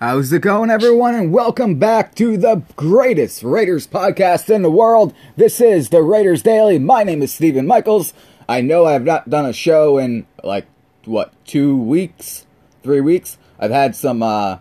How's it going, everyone? And welcome back to the greatest Raiders podcast in the world. This is the Raiders Daily. My name is Stephen Michaels. I know I have not done a show in like, what, two weeks? Three weeks? I've had some uh,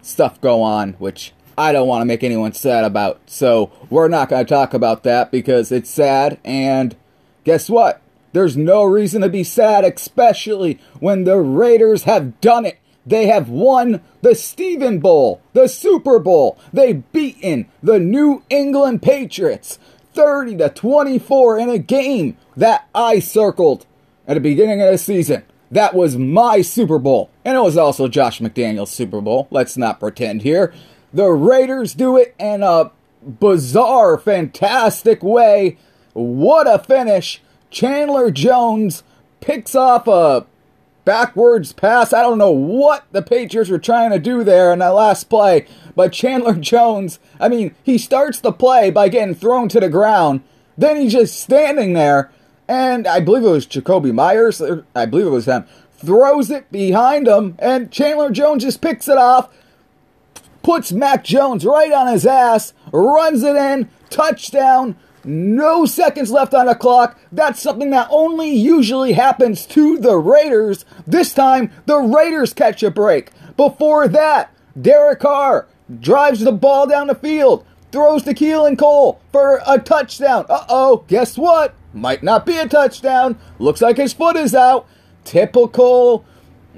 stuff go on, which I don't want to make anyone sad about. So we're not going to talk about that because it's sad. And guess what? There's no reason to be sad, especially when the Raiders have done it. They have won the Stephen Bowl, the Super Bowl. They've beaten the New England Patriots 30 to 24 in a game that I circled at the beginning of the season. That was my Super Bowl. And it was also Josh McDaniels' Super Bowl. Let's not pretend here. The Raiders do it in a bizarre, fantastic way. What a finish. Chandler Jones picks off a backwards pass. I don't know what the Patriots were trying to do there in that last play, but Chandler Jones, I mean, he starts the play by getting thrown to the ground. Then he's just standing there, and I believe it was Jakobi Meyers, I believe it was him, throws it behind him, and Chandler Jones just picks it off, puts Mac Jones right on his ass, runs it in, touchdown. No seconds left on the clock. That's something that only usually happens to the Raiders. This time, the Raiders catch a break. Before that, Derek Carr drives the ball down the field, throws to Keelan Cole for a touchdown. Uh oh, guess what? Might not be a touchdown. Looks like his foot is out. Typical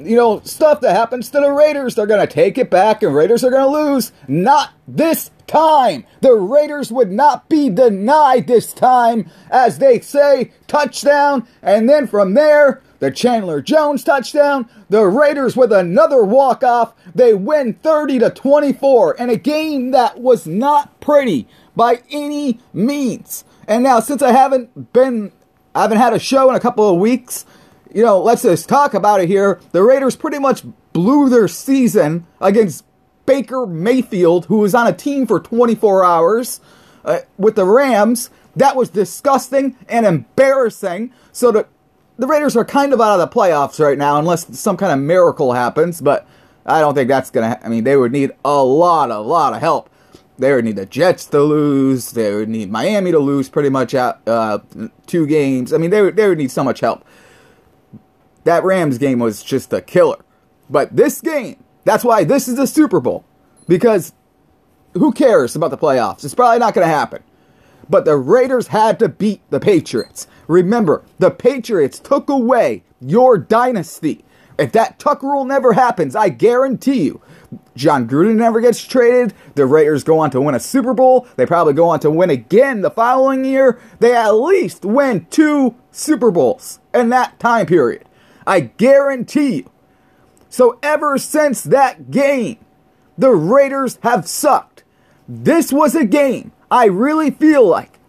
you know, stuff that happens to the Raiders. They're going to take it back and Raiders are going to lose. Not this time. The Raiders would not be denied this time as they say touchdown. And then from there, the Chandler Jones touchdown. The Raiders with another walk-off. They win 30 to 24 in a game that was not pretty by any means. And now since I haven't been I haven't had a show in a couple of weeks, you know, let's just talk about it here. The Raiders pretty much blew their season against Baker Mayfield, who was on a team for 24 hours uh, with the Rams. That was disgusting and embarrassing. So the, the Raiders are kind of out of the playoffs right now, unless some kind of miracle happens. But I don't think that's going to. Ha- I mean, they would need a lot, a lot of help. They would need the Jets to lose. They would need Miami to lose pretty much at uh, two games. I mean, they would, they would need so much help that Rams game was just a killer. But this game, that's why this is a Super Bowl. Because who cares about the playoffs? It's probably not going to happen. But the Raiders had to beat the Patriots. Remember, the Patriots took away your dynasty. If that Tuck rule never happens, I guarantee you, Jon Gruden never gets traded. The Raiders go on to win a Super Bowl. They probably go on to win again the following year. They at least win two Super Bowls in that time period. I guarantee you. So ever since that game, the Raiders have sucked. This was a game I really feel like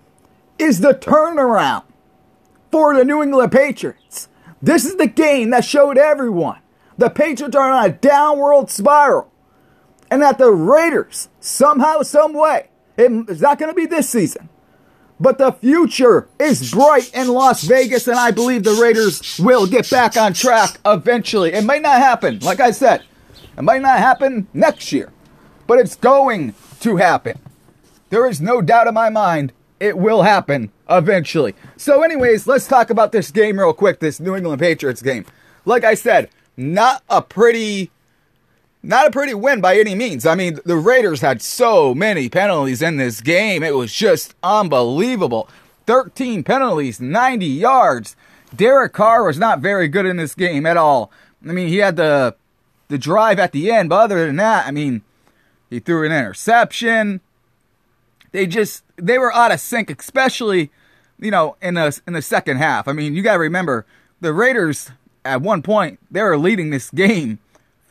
is the turnaround for the New England Patriots. This is the game that showed everyone the Patriots are on a downward spiral and that the Raiders, somehow, some way, it's not going to be this season, but the future is bright in Las Vegas, and I believe the Raiders will get back on track eventually. It might not happen, like I said, it might not happen next year, but it's going to happen. There is no doubt in my mind it will happen eventually. So, anyways, let's talk about this game real quick this New England Patriots game. Like I said, not a pretty not a pretty win by any means. I mean, the Raiders had so many penalties in this game. It was just unbelievable. 13 penalties, 90 yards. Derek Carr was not very good in this game at all. I mean, he had the the drive at the end, but other than that, I mean, he threw an interception. They just they were out of sync, especially you know in the in the second half. I mean, you got to remember the Raiders at one point they were leading this game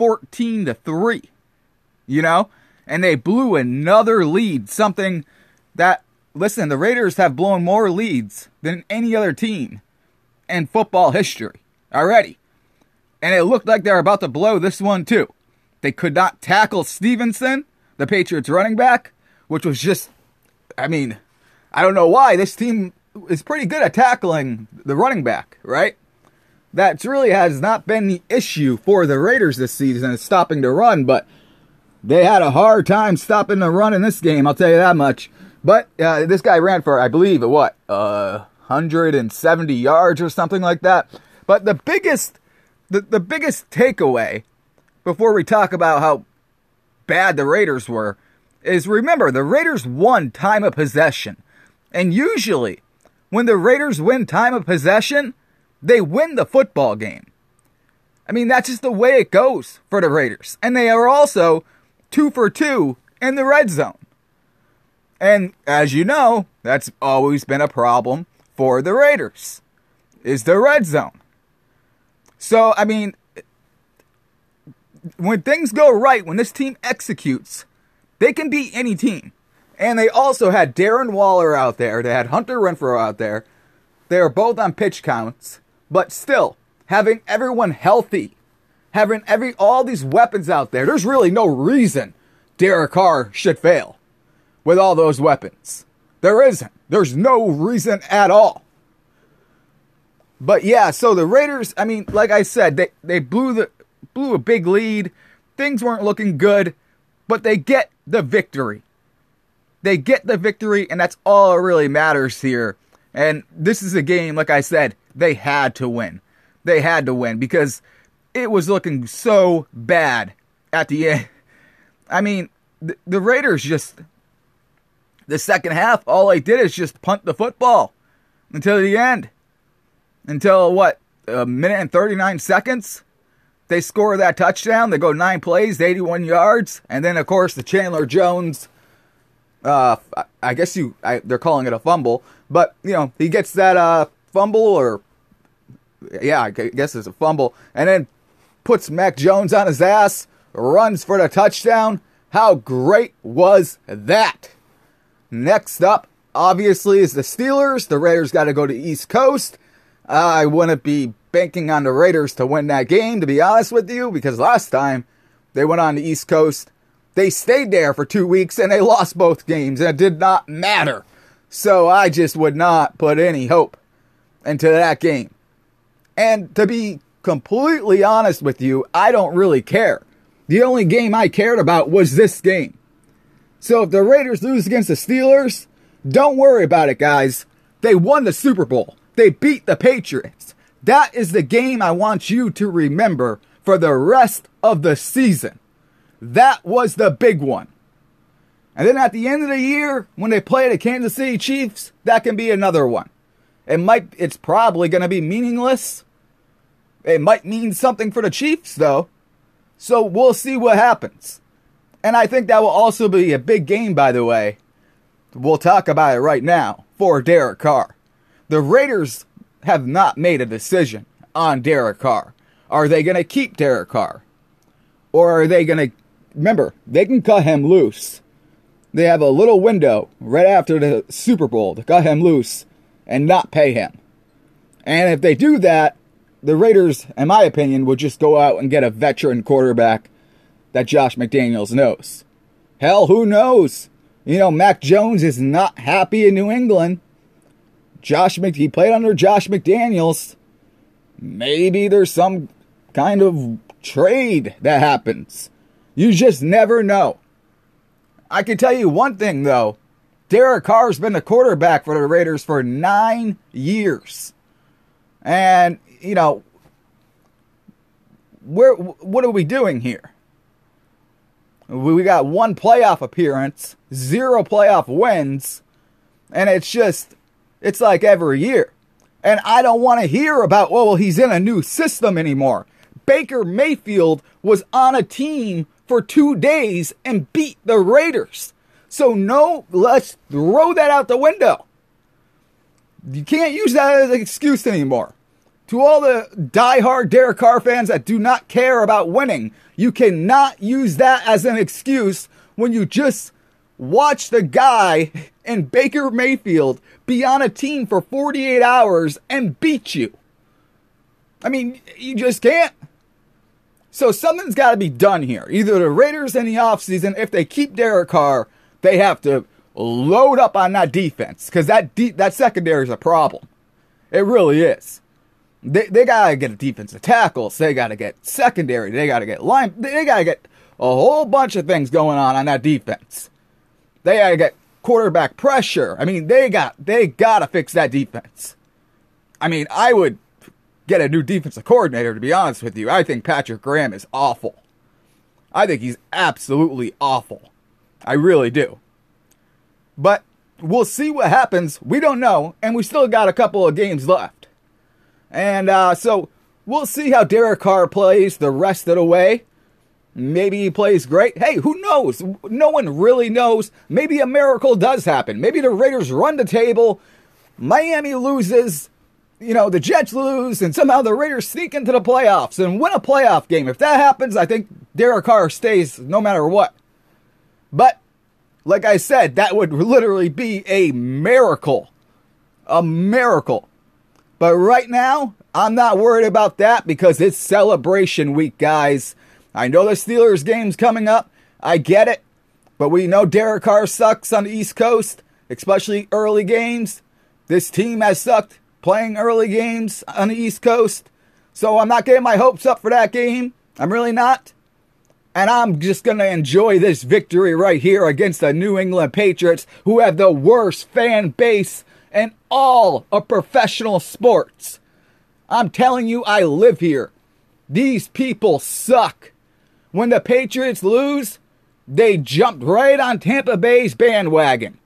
14 to 3. You know? And they blew another lead, something that listen, the Raiders have blown more leads than any other team in football history already. And it looked like they were about to blow this one too. They could not tackle Stevenson, the Patriots running back, which was just I mean, I don't know why this team is pretty good at tackling the running back, right? That really has not been the issue for the Raiders this season, is stopping the run. But they had a hard time stopping the run in this game. I'll tell you that much. But uh, this guy ran for, I believe, what, uh, 170 yards or something like that. But the biggest, the, the biggest takeaway before we talk about how bad the Raiders were is remember the Raiders won time of possession. And usually, when the Raiders win time of possession, they win the football game. I mean, that's just the way it goes for the Raiders. And they are also two for two in the red zone. And as you know, that's always been a problem for the Raiders is the red zone. So, I mean, when things go right, when this team executes, they can beat any team. And they also had Darren Waller out there. They had Hunter Renfrow out there. They are both on pitch counts. But still, having everyone healthy, having every all these weapons out there, there's really no reason Derek Carr should fail with all those weapons. There isn't. There's no reason at all. But yeah, so the Raiders, I mean, like I said, they, they blew the blew a big lead. Things weren't looking good, but they get the victory. They get the victory, and that's all that really matters here. And this is a game, like I said, they had to win. They had to win because it was looking so bad at the end. I mean, the, the Raiders just, the second half, all they did is just punt the football until the end. Until what, a minute and 39 seconds? They score that touchdown. They go nine plays, 81 yards. And then, of course, the Chandler Jones uh, I guess you, I, they're calling it a fumble, but you know, he gets that uh, fumble or, yeah, I guess it's a fumble, and then puts Mac Jones on his ass, runs for the touchdown. How great was that? Next up, obviously, is the Steelers. The Raiders got to go to East Coast. I wouldn't be banking on the Raiders to win that game, to be honest with you, because last time they went on the East Coast they stayed there for two weeks and they lost both games, and it did not matter. So I just would not put any hope into that game. And to be completely honest with you, I don't really care. The only game I cared about was this game. So if the Raiders lose against the Steelers, don't worry about it, guys. They won the Super Bowl. They beat the Patriots. That is the game I want you to remember for the rest of the season. That was the big one. And then at the end of the year, when they play the Kansas City Chiefs, that can be another one. It might it's probably going to be meaningless. It might mean something for the Chiefs though. So we'll see what happens. And I think that will also be a big game by the way. We'll talk about it right now for Derek Carr. The Raiders have not made a decision on Derek Carr. Are they going to keep Derek Carr? Or are they going to remember, they can cut him loose. They have a little window right after the Super Bowl to cut him loose and not pay him. And if they do that, the Raiders, in my opinion, would just go out and get a veteran quarterback that Josh McDaniels knows. Hell, who knows? You know, Mac Jones is not happy in New England. Josh Mc, he played under Josh McDaniels. Maybe there's some kind of trade that happens. You just never know. I can tell you one thing though. Derek Carr's been the quarterback for the Raiders for nine years. And, you know, where what are we doing here? We got one playoff appearance, zero playoff wins, and it's just it's like every year. And I don't want to hear about, oh, well, he's in a new system anymore. Baker Mayfield was on a team for two days and beat the Raiders. So, no, let's throw that out the window. You can't use that as an excuse anymore. To all the die-hard Derek Carr fans that do not care about winning, you cannot use that as an excuse when you just watch the guy in Baker Mayfield be on a team for 48 hours and beat you. I mean, you just can't. So something's got to be done here. Either the Raiders in the offseason, if they keep Derek Carr, they have to load up on that defense because that de- that secondary is a problem. It really is. They, they got to get a defensive tackles. They got to get secondary. They got to get line. They got to get a whole bunch of things going on on that defense. They got to get quarterback pressure. I mean, they got they got to fix that defense. I mean, I would get a new defensive coordinator to be honest with you. I think Patrick Graham is awful. I think he's absolutely awful. I really do. But we'll see what happens. We don't know, and we still got a couple of games left. And uh, so we'll see how Derek Carr plays the rest of the way. Maybe he plays great. Hey, who knows? No one really knows. Maybe a miracle does happen. Maybe the Raiders run the table, Miami loses, you know, the Jets lose, and somehow the Raiders sneak into the playoffs and win a playoff game. If that happens, I think Derek Carr stays no matter what. But, like I said, that would literally be a miracle. A miracle. But right now, I'm not worried about that because it's celebration week, guys. I know the Steelers game's coming up. I get it. But we know Derek Carr sucks on the East Coast, especially early games. This team has sucked playing early games on the East Coast. So I'm not getting my hopes up for that game. I'm really not. And I'm just going to enjoy this victory right here against the New England Patriots, who have the worst fan base in all of professional sports. I'm telling you, I live here. These people suck. When the Patriots lose, they jumped right on Tampa Bay's bandwagon.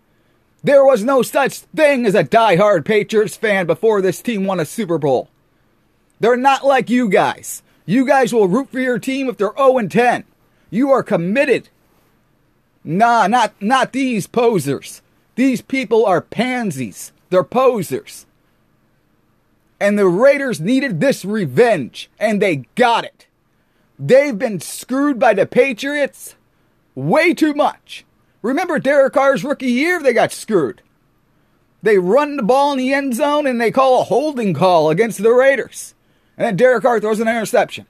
There was no such thing as a die-hard Patriots fan before this team won a Super Bowl. They're not like you guys. You guys will root for your team if they're 0 10. You are committed. Nah, not not these posers. These people are pansies. They're posers. And the Raiders needed this revenge, and they got it. They've been screwed by the Patriots way too much. Remember Derek Carr's rookie year? They got screwed. They run the ball in the end zone and they call a holding call against the Raiders. And then Derek Carr throws an interception.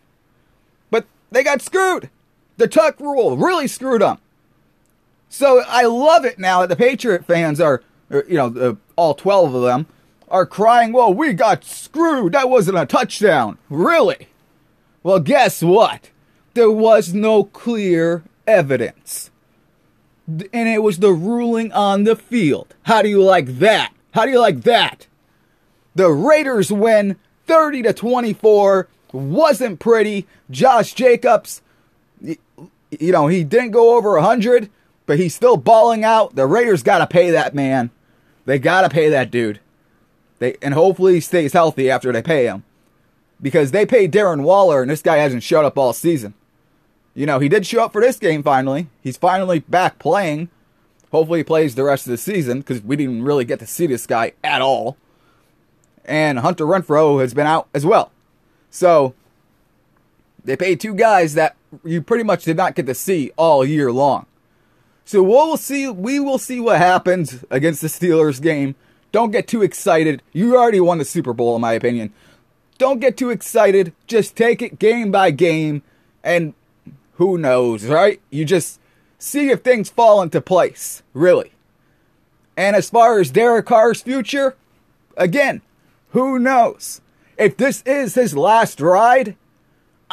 But they got screwed. The tuck rule really screwed them. So I love it now that the Patriot fans are, er, you know, all 12 of them are crying, well, we got screwed. That wasn't a touchdown. Really? Well, guess what? There was no clear evidence. And it was the ruling on the field. How do you like that? How do you like that? The Raiders win 30 to 24. Wasn't pretty. Josh Jacobs, you know, he didn't go over 100, but he's still balling out. The Raiders got to pay that man. They got to pay that dude. They and hopefully he stays healthy after they pay him. Because they paid Darren Waller and this guy hasn't showed up all season. You know, he did show up for this game finally. He's finally back playing. Hopefully he plays the rest of the season because we didn't really get to see this guy at all. And Hunter Renfrow has been out as well. So they paid two guys that you pretty much did not get to see all year long. So we'll see we will see what happens against the Steelers game. Don't get too excited. You already won the Super Bowl in my opinion. Don't get too excited. Just take it game by game and who knows, right? You just see if things fall into place, really. And as far as Derek Carr's future, again, who knows? If this is his last ride,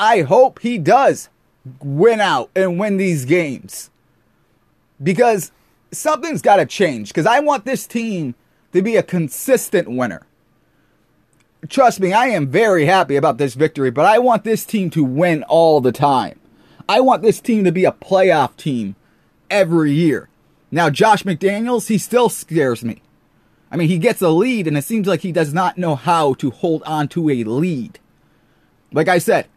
I hope he does win out and win these games. Because something's got to change. Because I want this team to be a consistent winner. Trust me, I am very happy about this victory, but I want this team to win all the time. I want this team to be a playoff team every year. Now, Josh McDaniels, he still scares me. I mean, he gets a lead, and it seems like he does not know how to hold on to a lead. Like I said,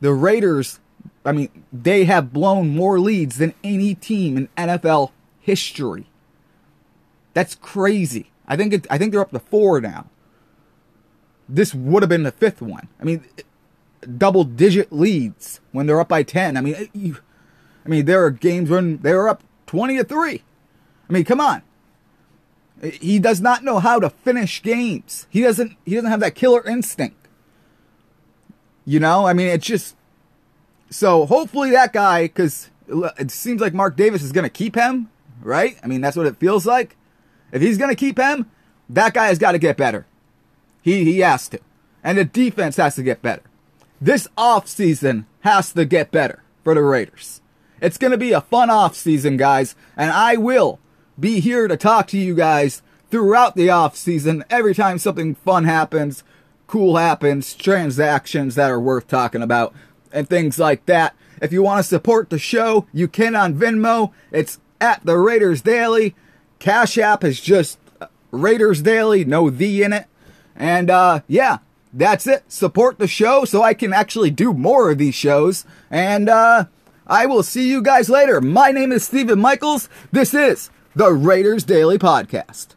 the Raiders, I mean, they have blown more leads than any team in NFL history. That's crazy. I think it, I think they're up to four now. This would have been the fifth one. I mean, double digit leads when they're up by 10. I mean, you, I mean, there are games when they're up 20 to 3. I mean, come on. He does not know how to finish games. He doesn't he doesn't have that killer instinct. You know, I mean, it's just so hopefully that guy cuz it seems like Mark Davis is going to keep him, right? I mean, that's what it feels like. If he's going to keep him, that guy has got to get better. He he has to. And the defense has to get better. This offseason has to get better for the Raiders. It's going to be a fun off season, guys, and I will be here to talk to you guys throughout the off season every time something fun happens, cool happens, transactions that are worth talking about, and things like that. If you want to support the show, you can on Venmo. It's at the Raiders Daily. Cash App is just Raiders Daily, no the in it. And uh, yeah, that's it. Support the show so I can actually do more of these shows. And uh, I will see you guys later. My name is Stephen Michaels. This is the Raiders Daily Podcast.